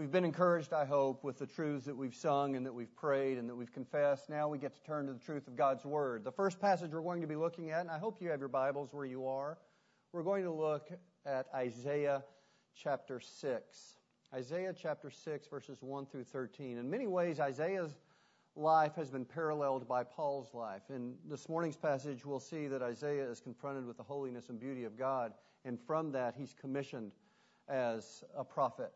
We've been encouraged, I hope, with the truths that we've sung and that we've prayed and that we've confessed. Now we get to turn to the truth of God's Word. The first passage we're going to be looking at, and I hope you have your Bibles where you are, we're going to look at Isaiah chapter 6. Isaiah chapter 6, verses 1 through 13. In many ways, Isaiah's life has been paralleled by Paul's life. In this morning's passage, we'll see that Isaiah is confronted with the holiness and beauty of God, and from that, he's commissioned as a prophet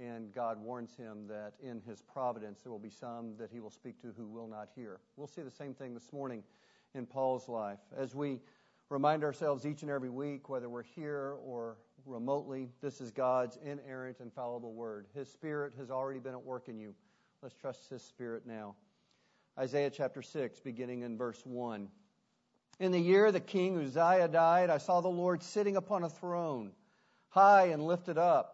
and God warns him that in his providence there will be some that he will speak to who will not hear. We'll see the same thing this morning in Paul's life. As we remind ourselves each and every week, whether we're here or remotely, this is God's inerrant, infallible word. His Spirit has already been at work in you. Let's trust His Spirit now. Isaiah chapter 6, beginning in verse 1. In the year the King Uzziah died, I saw the Lord sitting upon a throne, high and lifted up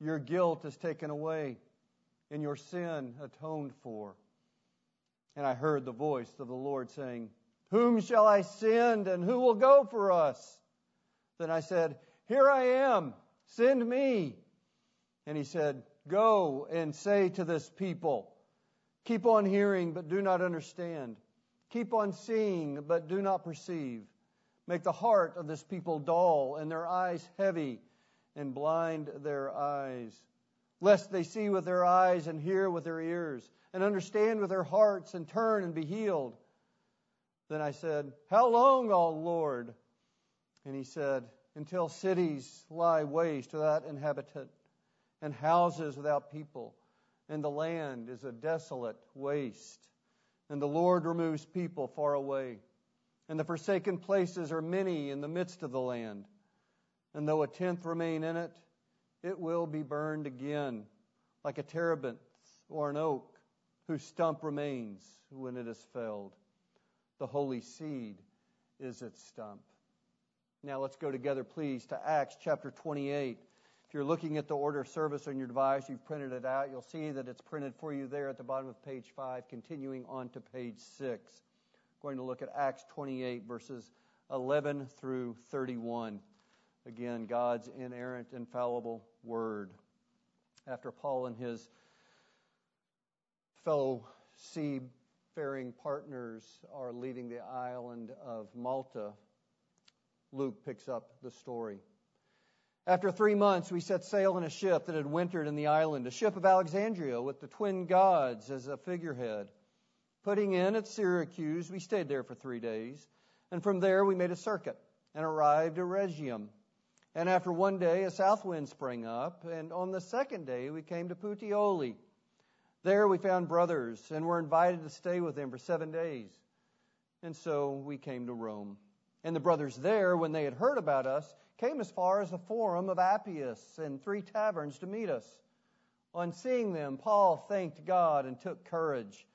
Your guilt is taken away and your sin atoned for. And I heard the voice of the Lord saying, Whom shall I send and who will go for us? Then I said, Here I am, send me. And he said, Go and say to this people, Keep on hearing, but do not understand. Keep on seeing, but do not perceive. Make the heart of this people dull and their eyes heavy and blind their eyes, lest they see with their eyes and hear with their ears, and understand with their hearts and turn and be healed. Then I said, How long, O Lord? And he said, Until cities lie waste without inhabitant, and houses without people, and the land is a desolate waste, and the Lord removes people far away, and the forsaken places are many in the midst of the land and though a tenth remain in it, it will be burned again, like a terebinth or an oak whose stump remains when it is felled. The holy seed is its stump. Now let's go together, please, to Acts chapter 28. If you're looking at the order of service on your device, you've printed it out. You'll see that it's printed for you there at the bottom of page 5, continuing on to page 6. We're going to look at Acts 28, verses 11 through 31. Again, God's inerrant, infallible word. After Paul and his fellow seafaring partners are leaving the island of Malta, Luke picks up the story. After three months, we set sail in a ship that had wintered in the island, a ship of Alexandria with the twin gods as a figurehead. Putting in at Syracuse, we stayed there for three days, and from there we made a circuit and arrived at Rhegium. And after one day, a south wind sprang up, and on the second day, we came to Puteoli. There we found brothers and were invited to stay with them for seven days. And so we came to Rome. And the brothers there, when they had heard about us, came as far as the Forum of Appius and three taverns to meet us. On seeing them, Paul thanked God and took courage.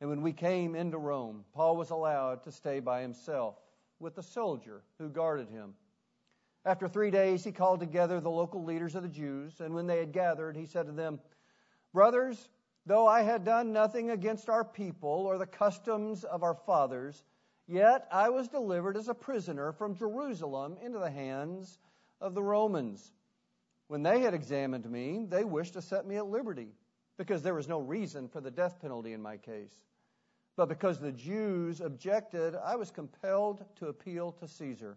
And when we came into Rome, Paul was allowed to stay by himself with the soldier who guarded him. After three days, he called together the local leaders of the Jews, and when they had gathered, he said to them, Brothers, though I had done nothing against our people or the customs of our fathers, yet I was delivered as a prisoner from Jerusalem into the hands of the Romans. When they had examined me, they wished to set me at liberty, because there was no reason for the death penalty in my case. But because the Jews objected, I was compelled to appeal to Caesar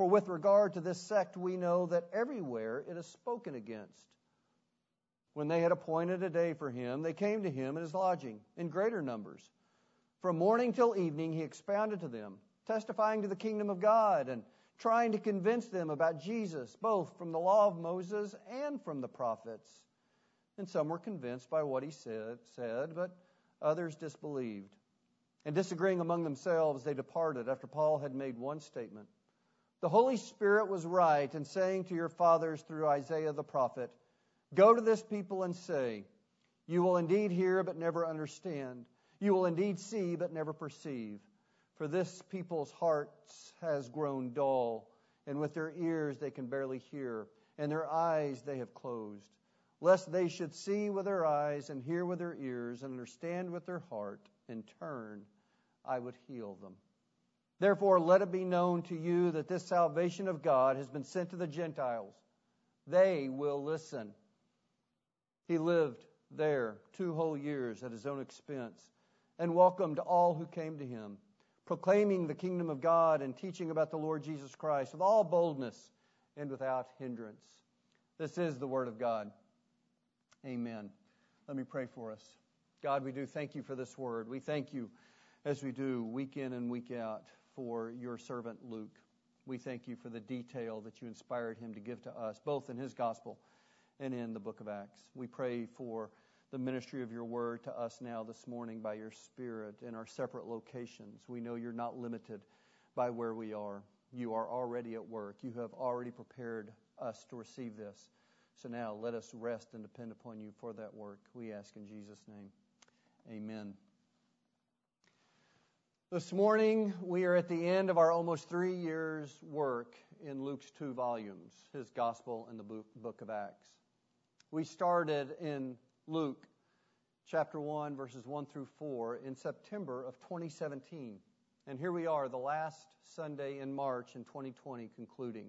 For with regard to this sect, we know that everywhere it is spoken against. When they had appointed a day for him, they came to him at his lodging in greater numbers. From morning till evening, he expounded to them, testifying to the kingdom of God and trying to convince them about Jesus, both from the law of Moses and from the prophets. And some were convinced by what he said, said but others disbelieved. And disagreeing among themselves, they departed after Paul had made one statement. The Holy Spirit was right in saying to your fathers through Isaiah the prophet, Go to this people and say, You will indeed hear, but never understand. You will indeed see, but never perceive. For this people's hearts has grown dull, and with their ears they can barely hear, and their eyes they have closed, lest they should see with their eyes, and hear with their ears, and understand with their heart, and turn, I would heal them. Therefore, let it be known to you that this salvation of God has been sent to the Gentiles. They will listen. He lived there two whole years at his own expense and welcomed all who came to him proclaiming the kingdom of God and teaching about the Lord Jesus Christ with all boldness and without hindrance. This is the word of God. Amen. Let me pray for us. God, we do thank you for this word. We thank you, as we do week in and week out, for your servant Luke. We thank you for the detail that you inspired him to give to us, both in his gospel and in the book of Acts. We pray for the ministry of your word to us now this morning by your Spirit in our separate locations. We know you're not limited by where we are. You are already at work. You have already prepared us to receive this. So now let us rest and depend upon you for that work. We ask in Jesus' name. Amen. This morning, we are at the end of our almost three years' work in Luke's two volumes, his Gospel and the book of Acts. We started in Luke chapter 1, verses 1 through 4, in September of 2017. And here we are, the last Sunday in March in 2020, concluding.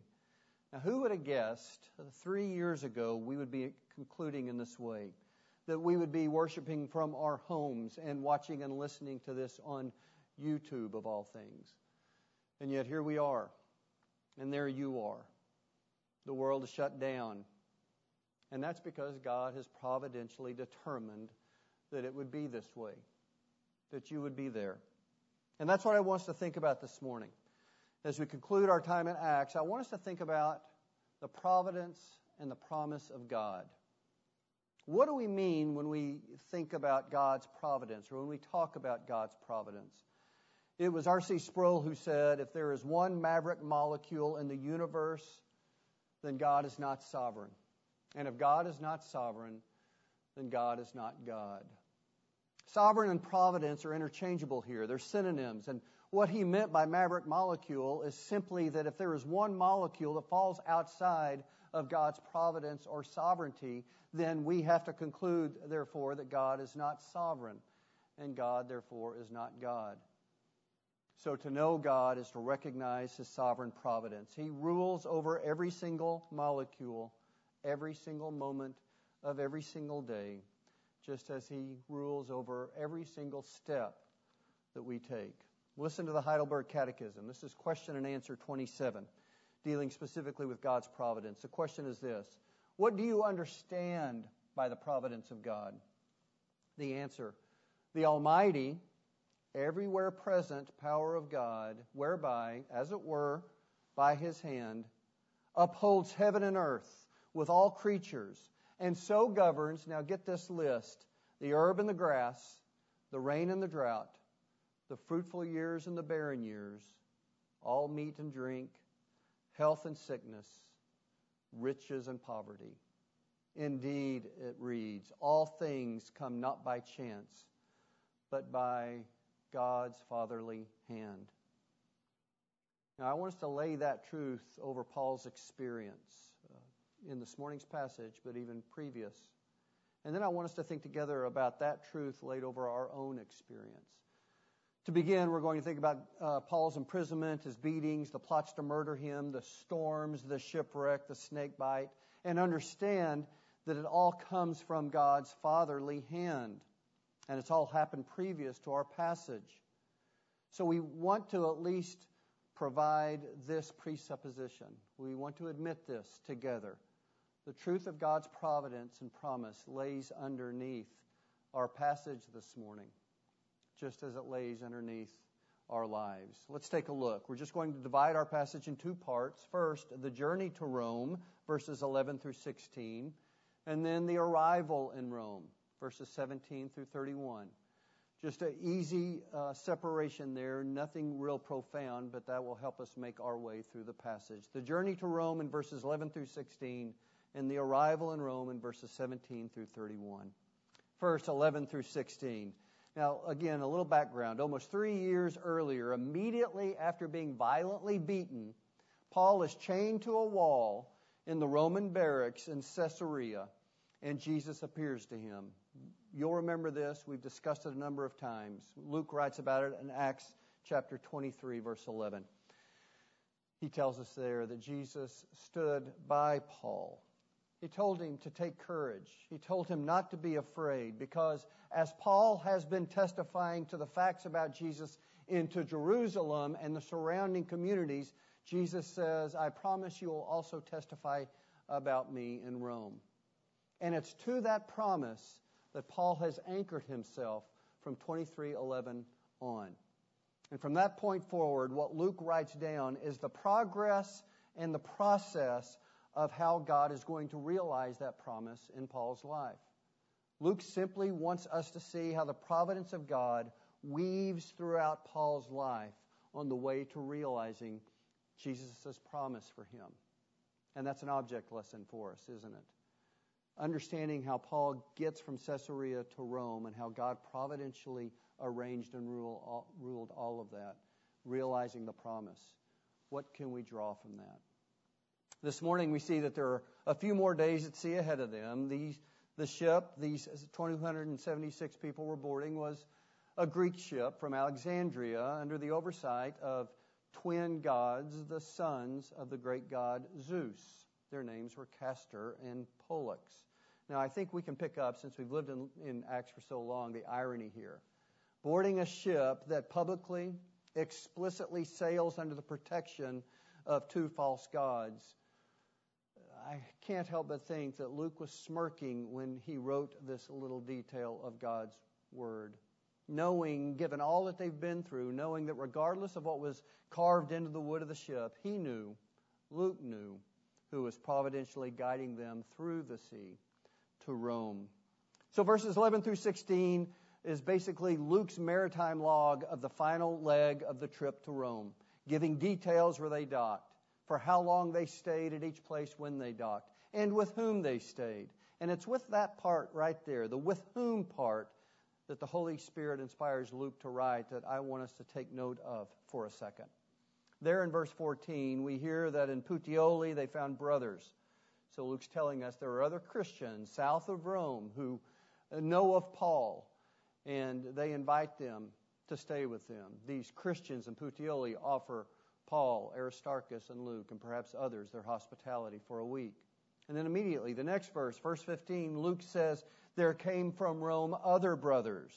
Now, who would have guessed three years ago we would be concluding in this way? That we would be worshiping from our homes and watching and listening to this on YouTube, of all things. And yet, here we are. And there you are. The world is shut down. And that's because God has providentially determined that it would be this way, that you would be there. And that's what I want us to think about this morning. As we conclude our time in Acts, I want us to think about the providence and the promise of God. What do we mean when we think about God's providence or when we talk about God's providence? It was R.C. Sproul who said, if there is one maverick molecule in the universe, then God is not sovereign. And if God is not sovereign, then God is not God. Sovereign and providence are interchangeable here. They're synonyms. And what he meant by maverick molecule is simply that if there is one molecule that falls outside of God's providence or sovereignty, then we have to conclude, therefore, that God is not sovereign, and God, therefore, is not God. So to know God is to recognize his sovereign providence. He rules over every single molecule every single moment of every single day, just as He rules over every single step that we take. Listen to the Heidelberg Catechism. This is question and answer 27, dealing specifically with God's providence. The question is this What do you understand by the providence of God? The answer The Almighty, everywhere present power of God, whereby, as it were, by His hand, upholds heaven and earth with all creatures, and so governs, now get this list, the herb and the grass, the rain and the drought, the fruitful years and the barren years, all meat and drink, health and sickness, riches and poverty. Indeed, it reads, all things come not by chance, but by God's fatherly hand. Now, I want us to lay that truth over Paul's experience in this morning's passage, but even previous. And then I want us to think together about that truth laid over our own experience. To begin, we're going to think about uh, Paul's imprisonment, his beatings, the plots to murder him, the storms, the shipwreck, the snake bite, and understand that it all comes from God's fatherly hand. And it's all happened previous to our passage. So we want to at least provide this presupposition. We want to admit this together. The truth of God's providence and promise lays underneath our passage this morning just as it lays underneath our lives. Let's take a look. We're just going to divide our passage in two parts. First, the journey to Rome, verses 11 through 16, and then the arrival in Rome, verses 17 through 31. Just an easy uh, separation there, nothing real profound, but that will help us make our way through the passage. The journey to Rome in verses 11 through 16, and the arrival in Rome in verses 17 through 31. First, 11 through 16. Now, again, a little background. Almost three years earlier, immediately after being violently beaten, Paul is chained to a wall in the Roman barracks in Caesarea, and Jesus appears to him. You'll remember this. We've discussed it a number of times. Luke writes about it in Acts chapter 23, verse 11. He tells us there that Jesus stood by Paul he told him to take courage. He told him not to be afraid because as Paul has been testifying to the facts about Jesus into Jerusalem and the surrounding communities, Jesus says, I promise you will also testify about me in Rome. And it's to that promise that Paul has anchored himself from 23:11 on. And from that point forward, what Luke writes down is the progress and the process of how God is going to realize that promise in Paul's life. Luke simply wants us to see how the providence of God weaves throughout Paul's life on the way to realizing Jesus' promise for him. And that's an object lesson for us, isn't it? Understanding how Paul gets from Caesarea to Rome and how God providentially arranged and ruled all of that, realizing the promise. What can we draw from that? This morning we see that there are a few more days at sea ahead of them. These, the ship, these 276 people were boarding, was a Greek ship from Alexandria under the oversight of twin gods, the sons of the great god Zeus. Their names were Castor and Pollux. Now, I think we can pick up, since we've lived in, in Acts for so long, the irony here. Boarding a ship that publicly, explicitly sails under the protection of two false gods I can't help but think that Luke was smirking when he wrote this little detail of God's Word. Knowing, given all that they've been through, knowing that regardless of what was carved into the wood of the ship, he knew, Luke knew, who was providentially guiding them through the sea to Rome. So verses 11 through 16 is basically Luke's maritime log of the final leg of the trip to Rome, giving details where they docked for how long they stayed at each place when they docked, and with whom they stayed. And it's with that part right there, the with whom part, that the Holy Spirit inspires Luke to write that I want us to take note of for a second. There in verse 14, we hear that in Puteoli they found brothers. So Luke's telling us there are other Christians south of Rome who know of Paul, and they invite them to stay with them. These Christians in Puteoli offer Paul, Aristarchus, and Luke, and perhaps others, their hospitality for a week. And then immediately, the next verse, verse 15, Luke says, There came from Rome other brothers.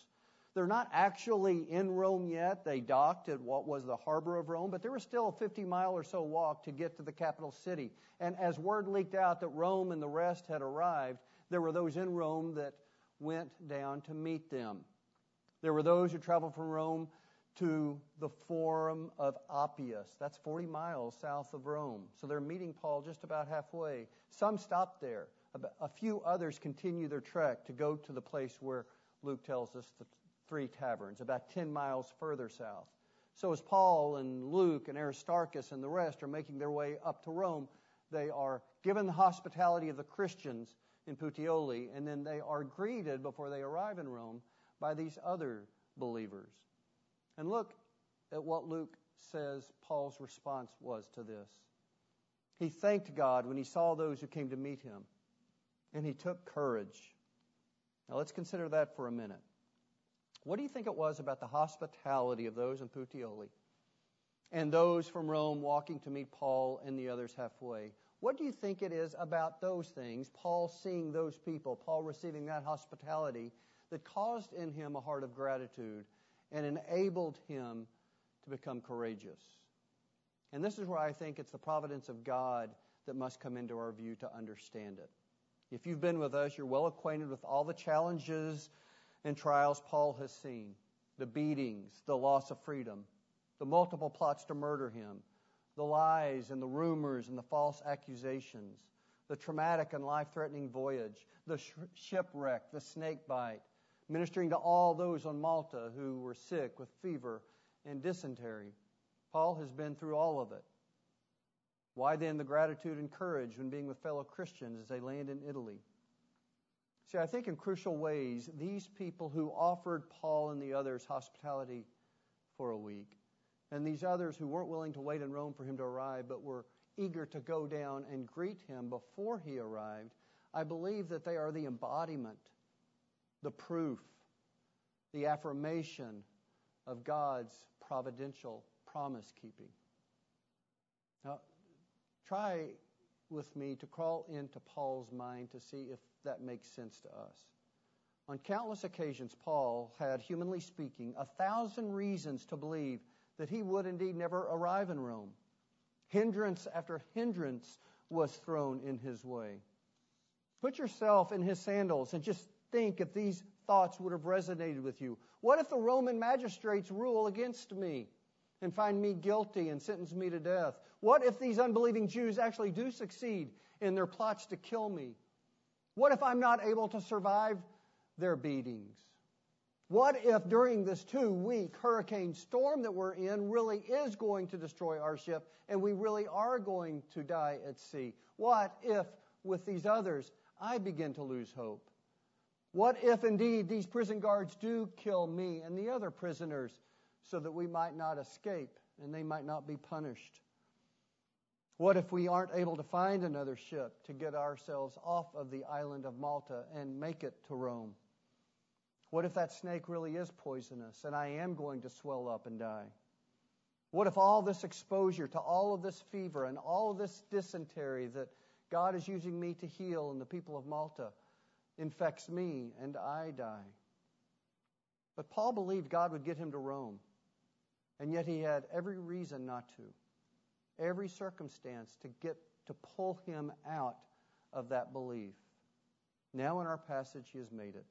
They're not actually in Rome yet. They docked at what was the harbor of Rome, but there was still a 50 mile or so walk to get to the capital city. And as word leaked out that Rome and the rest had arrived, there were those in Rome that went down to meet them. There were those who traveled from Rome to the Forum of Appius. That's 40 miles south of Rome. So they're meeting Paul just about halfway. Some stop there. A few others continue their trek to go to the place where Luke tells us the three taverns, about 10 miles further south. So as Paul and Luke and Aristarchus and the rest are making their way up to Rome, they are given the hospitality of the Christians in Puteoli, and then they are greeted before they arrive in Rome by these other believers. And look at what Luke says Paul's response was to this. He thanked God when he saw those who came to meet him, and he took courage. Now let's consider that for a minute. What do you think it was about the hospitality of those in Puteoli and those from Rome walking to meet Paul and the others halfway? What do you think it is about those things, Paul seeing those people, Paul receiving that hospitality, that caused in him a heart of gratitude and enabled him to become courageous? And this is where I think it's the providence of God that must come into our view to understand it. If you've been with us, you're well acquainted with all the challenges and trials Paul has seen the beatings, the loss of freedom, the multiple plots to murder him, the lies and the rumors and the false accusations, the traumatic and life threatening voyage, the sh- shipwreck, the snake bite, ministering to all those on Malta who were sick with fever and dysentery. Paul has been through all of it. Why then the gratitude and courage when being with fellow Christians as they land in Italy? See, I think in crucial ways, these people who offered Paul and the others hospitality for a week, and these others who weren't willing to wait in Rome for him to arrive, but were eager to go down and greet him before he arrived, I believe that they are the embodiment, the proof, the affirmation of God's providential promise keeping. Now, try with me to crawl into Paul's mind to see if that makes sense to us. On countless occasions, Paul had, humanly speaking, a thousand reasons to believe that he would indeed never arrive in Rome. Hindrance after hindrance was thrown in his way. Put yourself in his sandals and just think if these thoughts would have resonated with you. What if the Roman magistrates rule against me and find me guilty and sentence me to death? What if these unbelieving Jews actually do succeed in their plots to kill me? What if I'm not able to survive their beatings? What if during this two week hurricane storm that we're in really is going to destroy our ship and we really are going to die at sea? What if with these others I begin to lose hope? What if indeed these prison guards do kill me and the other prisoners so that we might not escape and they might not be punished? What if we aren't able to find another ship to get ourselves off of the island of Malta and make it to Rome? What if that snake really is poisonous and I am going to swell up and die? What if all this exposure to all of this fever and all of this dysentery that God is using me to heal and the people of Malta infects me and I die? But Paul believed God would get him to Rome, and yet he had every reason not to every circumstance to get to pull him out of that belief. Now in our passage he has made it.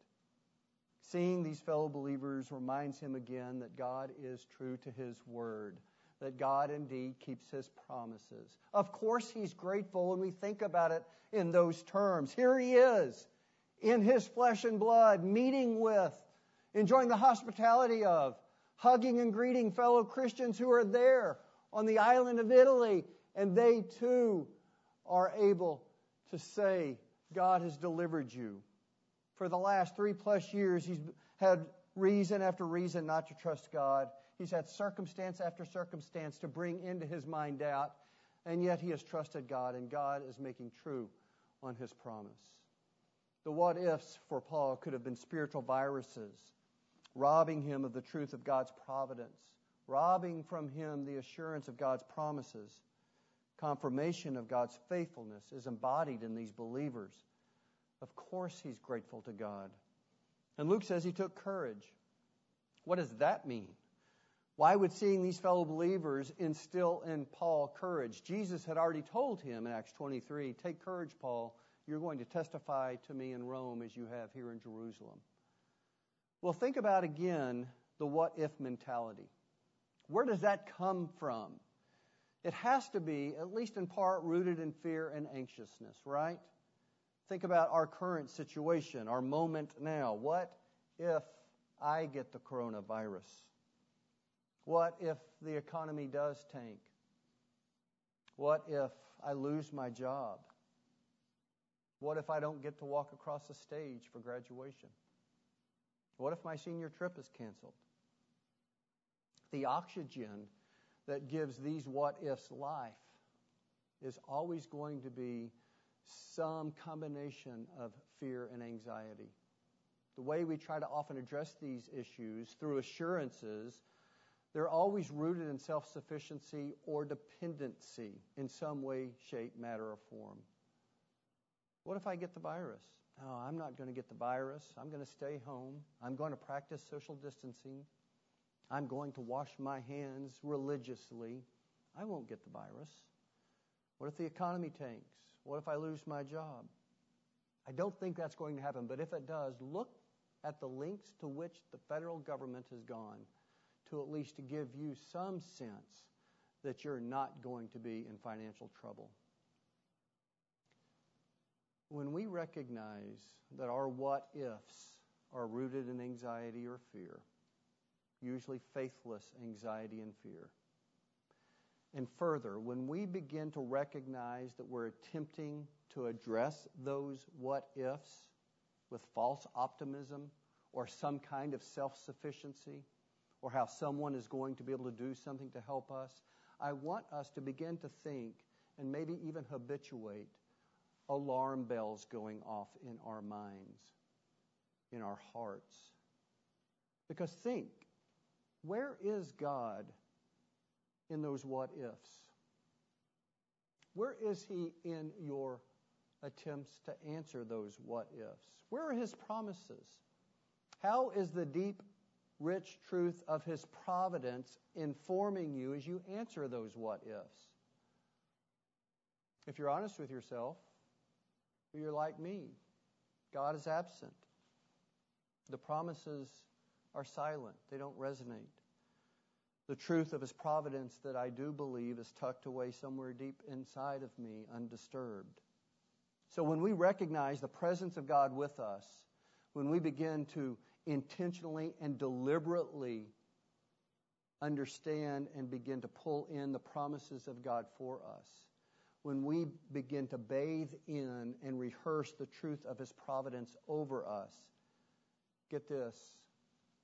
Seeing these fellow believers reminds him again that God is true to his word, that God indeed keeps his promises. Of course he's grateful when we think about it in those terms. Here he is in his flesh and blood, meeting with, enjoying the hospitality of, hugging and greeting fellow Christians who are there on the island of Italy, and they too are able to say, God has delivered you. For the last three plus years, he's had reason after reason not to trust God. He's had circumstance after circumstance to bring into his mind doubt, and yet he has trusted God, and God is making true on his promise. The what ifs for Paul could have been spiritual viruses, robbing him of the truth of God's providence robbing from him the assurance of God's promises. Confirmation of God's faithfulness is embodied in these believers. Of course, he's grateful to God. And Luke says he took courage. What does that mean? Why would seeing these fellow believers instill in Paul courage? Jesus had already told him in Acts 23 Take courage, Paul. You're going to testify to me in Rome as you have here in Jerusalem. Well, think about again the what if mentality. Where does that come from? It has to be, at least in part, rooted in fear and anxiousness, right? Think about our current situation, our moment now. What if I get the coronavirus? What if the economy does tank? What if I lose my job? What if I don't get to walk across the stage for graduation? What if my senior trip is canceled? The oxygen that gives these what ifs life is always going to be some combination of fear and anxiety. the way we try to often address these issues through assurances, they're always rooted in self sufficiency or dependency in some way, shape, matter, or form. What if I get the virus? No, I'm not going to get the virus. I'm going to stay home. I'm going to practice social distancing. I'm going to wash my hands religiously. I won't get the virus. What if the economy tanks? What if I lose my job? I don't think that's going to happen, but if it does, look at the lengths to which the federal government has gone to at least to give you some sense that you're not going to be in financial trouble. When we recognize that our what ifs are rooted in anxiety or fear, usually faithless anxiety and fear, and further, when we begin to recognize that we're attempting to address those what ifs with false optimism or some kind of self sufficiency or how someone is going to be able to do something to help us, I want us to begin to think and maybe even habituate alarm bells going off in our minds, in our hearts. Because think, where is God in those what ifs? Where is He in your attempts to answer those what ifs? Where are His promises? How is the deep, rich truth of His providence informing you as you answer those what ifs? If you're honest with yourself, you're like me. God is absent. The promises are silent, they don't resonate. The truth of His providence that I do believe is tucked away somewhere deep inside of me, undisturbed. So when we recognize the presence of God with us, when we begin to intentionally and deliberately understand and begin to pull in the promises of God for us, when we begin to bathe in and rehearse the truth of His providence over us, get this,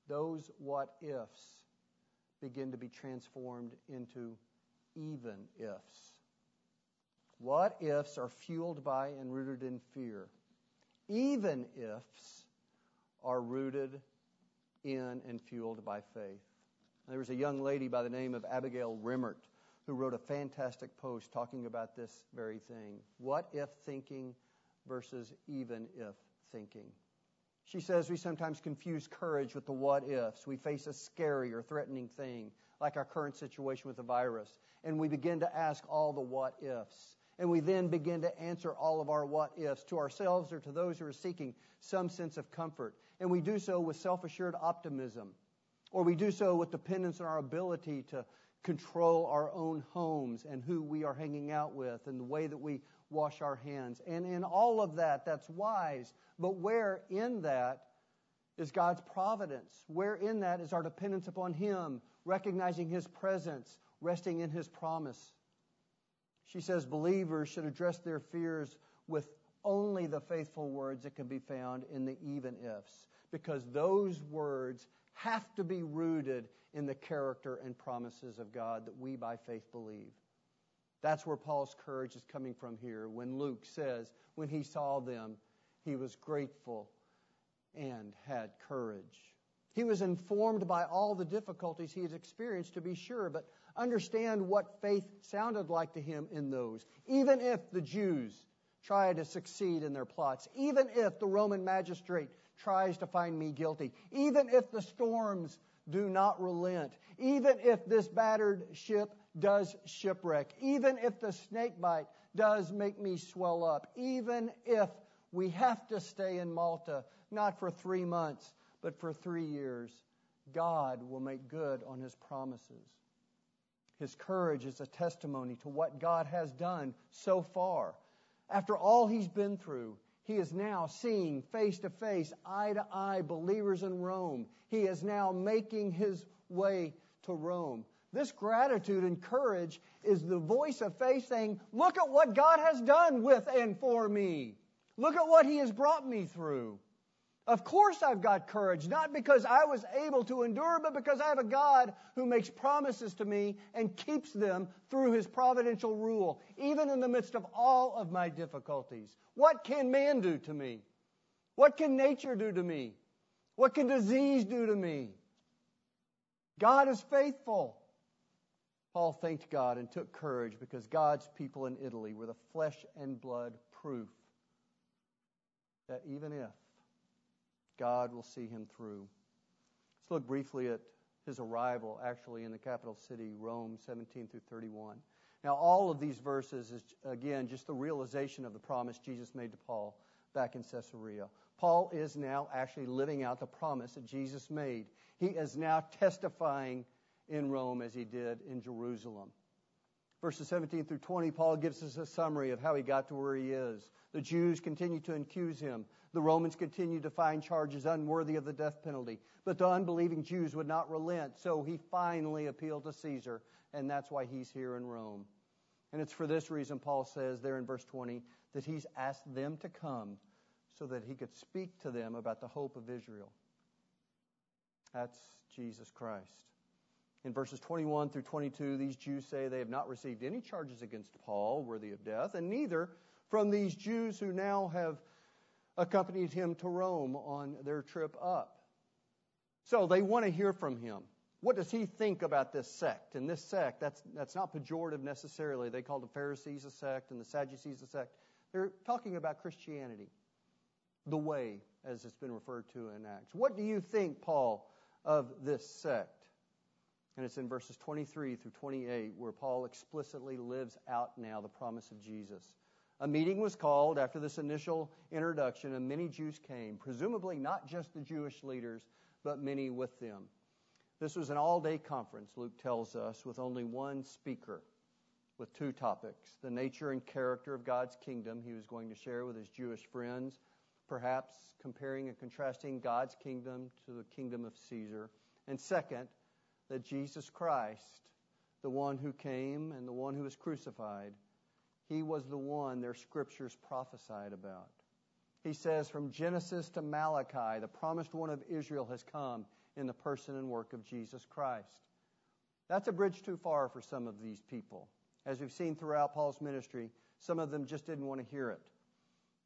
those what ifs begin to be transformed into even ifs. What ifs are fueled by and rooted in fear. Even ifs are rooted in and fueled by faith. There was a young lady by the name of Abigail Rimmert who wrote a fantastic post talking about this very thing. What if thinking versus even if thinking? She says we sometimes confuse courage with the what ifs. We face a scary or threatening thing, like our current situation with the virus, and we begin to ask all the what ifs. And we then begin to answer all of our what ifs to ourselves or to those who are seeking some sense of comfort. And we do so with self assured optimism, or we do so with dependence on our ability to control our own homes and who we are hanging out with and the way that we wash our hands. And in all of that, that's wise. But where in that is God's providence? Where in that is our dependence upon Him, recognizing His presence, resting in His promise? She says believers should address their fears with only the faithful words that can be found in the even ifs, because those words have to be rooted in the character and promises of God that we by faith believe. That's where Paul's courage is coming from here when Luke says, when he saw them, he was grateful and had courage. He was informed by all the difficulties he had experienced, to be sure, but understand what faith sounded like to him in those. Even if the Jews try to succeed in their plots, even if the Roman magistrate tries to find me guilty, even if the storms do not relent, even if this battered ship does shipwreck, even if the snake bite does make me swell up, even if we have to stay in Malta, not for three months, but for three years, God will make good on his promises. His courage is a testimony to what God has done so far. After all he's been through, he is now seeing face to face, eye to eye believers in Rome. He is now making his way to Rome. This gratitude and courage is the voice of faith saying, Look at what God has done with and for me. Look at what He has brought me through. Of course, I've got courage, not because I was able to endure, but because I have a God who makes promises to me and keeps them through His providential rule, even in the midst of all of my difficulties. What can man do to me? What can nature do to me? What can disease do to me? God is faithful. Paul thanked God and took courage because God's people in Italy were the flesh and blood proof that even if God will see him through. Let's look briefly at his arrival actually in the capital city, Rome, 17 through 31. Now, all of these verses is, again, just the realization of the promise Jesus made to Paul back in Caesarea. Paul is now actually living out the promise that Jesus made. He is now testifying in Rome as he did in Jerusalem. Verses 17 through 20, Paul gives us a summary of how he got to where he is. The Jews continue to accuse him. The Romans continue to find charges unworthy of the death penalty. But the unbelieving Jews would not relent, so he finally appealed to Caesar, and that's why he's here in Rome. And it's for this reason, Paul says there in verse 20, that he's asked them to come so that he could speak to them about the hope of Israel. That's Jesus Christ. In verses 21 through 22, these Jews say they have not received any charges against Paul worthy of death, and neither from these Jews who now have accompanied him to Rome on their trip up. So they want to hear from him. What does he think about this sect? And this sect, that's, that's not pejorative necessarily. They call the Pharisees a sect and the Sadducees a sect. They're talking about Christianity the way, as it's been referred to in Acts. What do you think, Paul, of this sect? And it's in verses 23 through 28 where Paul explicitly lives out now the promise of Jesus. A meeting was called after this initial introduction, and many Jews came, presumably not just the Jewish leaders, but many with them. This was an all day conference, Luke tells us, with only one speaker, with two topics the nature and character of God's kingdom he was going to share with his Jewish friends, perhaps comparing and contrasting God's kingdom to the kingdom of Caesar. And second, that Jesus Christ, the one who came and the one who was crucified, he was the one their scriptures prophesied about. He says, from Genesis to Malachi, the promised one of Israel has come in the person and work of Jesus Christ. That's a bridge too far for some of these people. As we've seen throughout Paul's ministry, some of them just didn't want to hear it.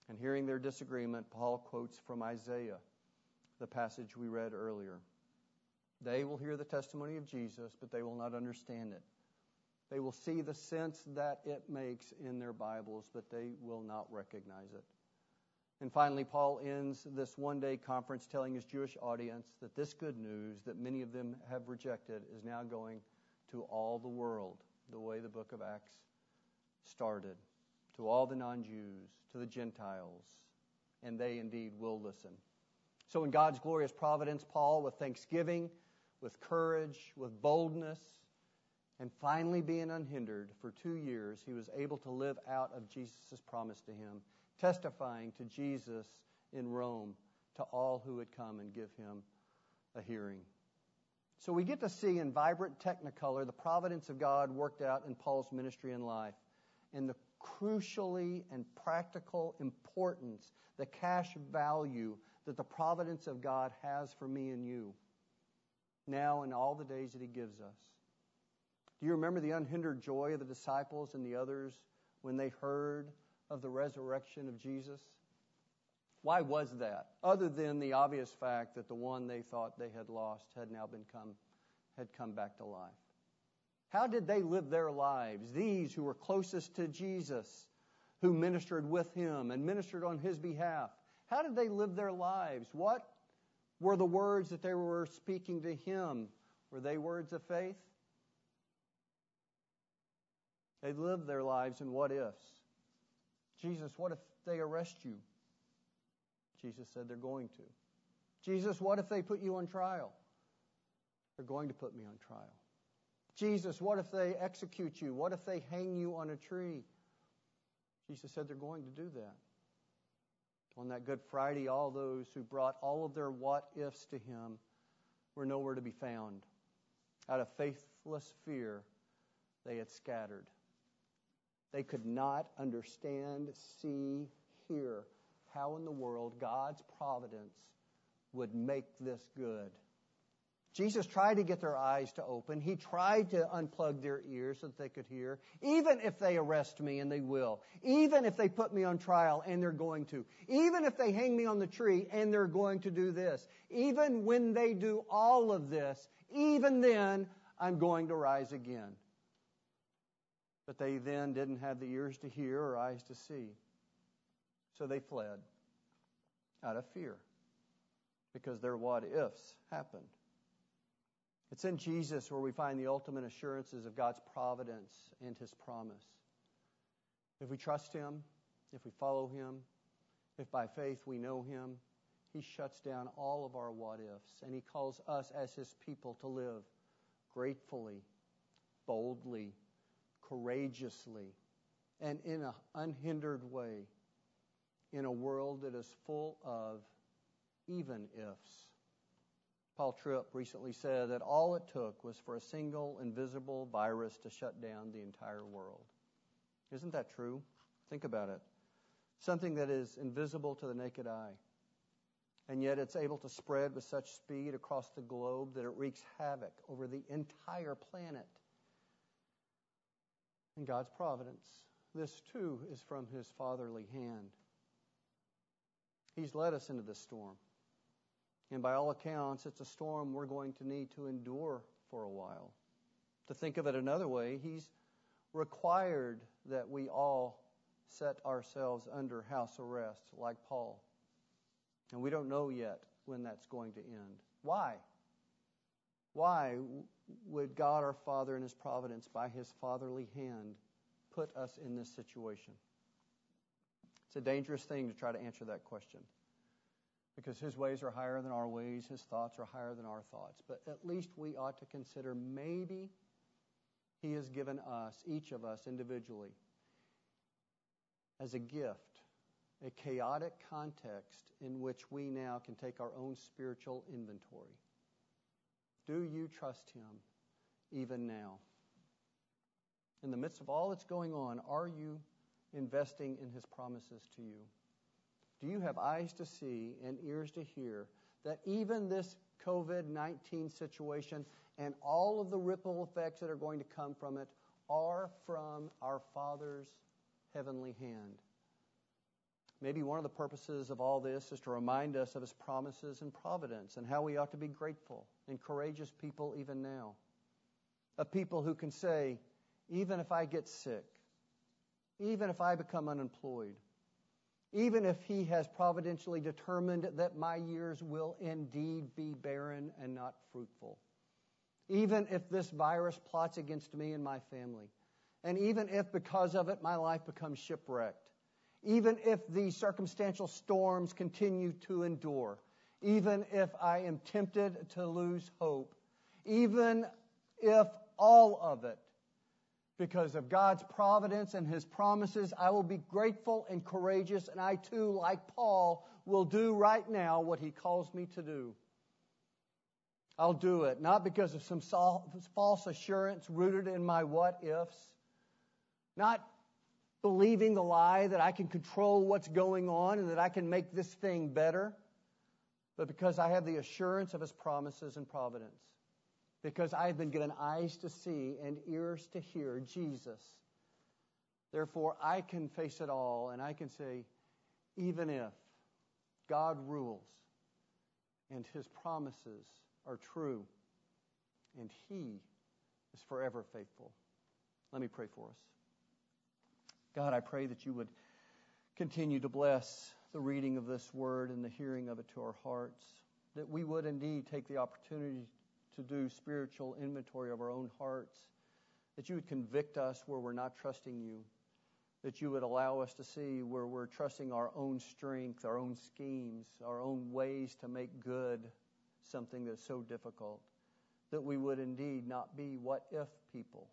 And hearing their disagreement, Paul quotes from Isaiah, the passage we read earlier. They will hear the testimony of Jesus, but they will not understand it. They will see the sense that it makes in their Bibles, but they will not recognize it. And finally, Paul ends this one day conference telling his Jewish audience that this good news that many of them have rejected is now going to all the world, the way the book of Acts started, to all the non Jews, to the Gentiles, and they indeed will listen. So, in God's glorious providence, Paul, with thanksgiving, with courage, with boldness, and finally being unhindered for two years, he was able to live out of Jesus' promise to him, testifying to Jesus in Rome to all who would come and give him a hearing. So we get to see in vibrant technicolor the providence of God worked out in Paul's ministry and life, and the crucially and practical importance, the cash value that the providence of God has for me and you now and all the days that He gives us. Do you remember the unhindered joy of the disciples and the others when they heard of the resurrection of Jesus? Why was that? Other than the obvious fact that the one they thought they had lost had now been come, had come back to life. How did they live their lives? These who were closest to Jesus, who ministered with him and ministered on his behalf. How did they live their lives? What were the words that they were speaking to him, were they words of faith? They lived their lives in what ifs. Jesus, what if they arrest you? Jesus said they're going to. Jesus, what if they put you on trial? They're going to put me on trial. Jesus, what if they execute you? What if they hang you on a tree? Jesus said they're going to do that. On that Good Friday, all those who brought all of their what ifs to him were nowhere to be found. Out of faithless fear, they had scattered. They could not understand, see, hear how in the world God's providence would make this good. Jesus tried to get their eyes to open. He tried to unplug their ears so that they could hear. Even if they arrest me, and they will. Even if they put me on trial, and they're going to. Even if they hang me on the tree, and they're going to do this. Even when they do all of this, even then, I'm going to rise again. But they then didn't have the ears to hear or eyes to see. So they fled out of fear because their what ifs happened. It's in Jesus where we find the ultimate assurances of God's providence and His promise. If we trust Him, if we follow Him, if by faith we know Him, He shuts down all of our what ifs and He calls us as His people to live gratefully, boldly, courageously, and in an unhindered way in a world that is full of even ifs. Paul Tripp recently said that all it took was for a single invisible virus to shut down the entire world. Isn't that true? Think about it. Something that is invisible to the naked eye. And yet it's able to spread with such speed across the globe that it wreaks havoc over the entire planet. In God's providence, this too is from His fatherly hand. He's led us into this storm. And by all accounts, it's a storm we're going to need to endure for a while. To think of it another way, He's required that we all set ourselves under house arrest, like Paul. And we don't know yet when that's going to end. Why? Why would God our Father in His providence, by His fatherly hand, put us in this situation? It's a dangerous thing to try to answer that question because his ways are higher than our ways, his thoughts are higher than our thoughts. But at least we ought to consider maybe he has given us, each of us individually, as a gift, a chaotic context in which we now can take our own spiritual inventory. Do you trust him even now? In the midst of all that's going on, are you investing in his promises to you? Do you have eyes to see and ears to hear that even this COVID 19 situation and all of the ripple effects that are going to come from it are from our Father's heavenly hand? Maybe one of the purposes of all this is to remind us of His promises and providence and how we ought to be grateful and courageous people even now. A people who can say, even if I get sick, even if I become unemployed, even if He has providentially determined that my years will indeed be barren and not fruitful. Even if this virus plots against me and my family. And even if because of it my life becomes shipwrecked. Even if the circumstantial storms continue to endure. Even if I am tempted to lose hope. Even if all of it because of God's providence and His promises, I will be grateful and courageous, and I too, like Paul, will do right now what He calls me to do. I'll do it, not because of some false assurance rooted in my what ifs, not believing the lie that I can control what's going on and that I can make this thing better, but because I have the assurance of His promises and providence because I have been given eyes to see and ears to hear Jesus. Therefore, I can face it all and I can say, even if God rules and his promises are true and he is forever faithful. Let me pray for us. God, I pray that you would continue to bless the reading of this word and the hearing of it to our hearts, that we would indeed take the opportunity to do spiritual inventory of our own hearts, that you would convict us where we're not trusting you, that you would allow us to see where we're trusting our own strength, our own schemes, our own ways to make good something that's so difficult, that we would indeed not be what if people,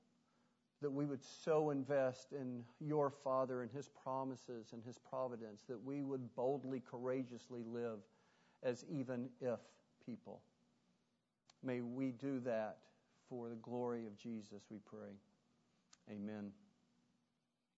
that we would so invest in your Father and his promises and his providence, that we would boldly, courageously live as even if people. May we do that for the glory of Jesus, we pray. Amen.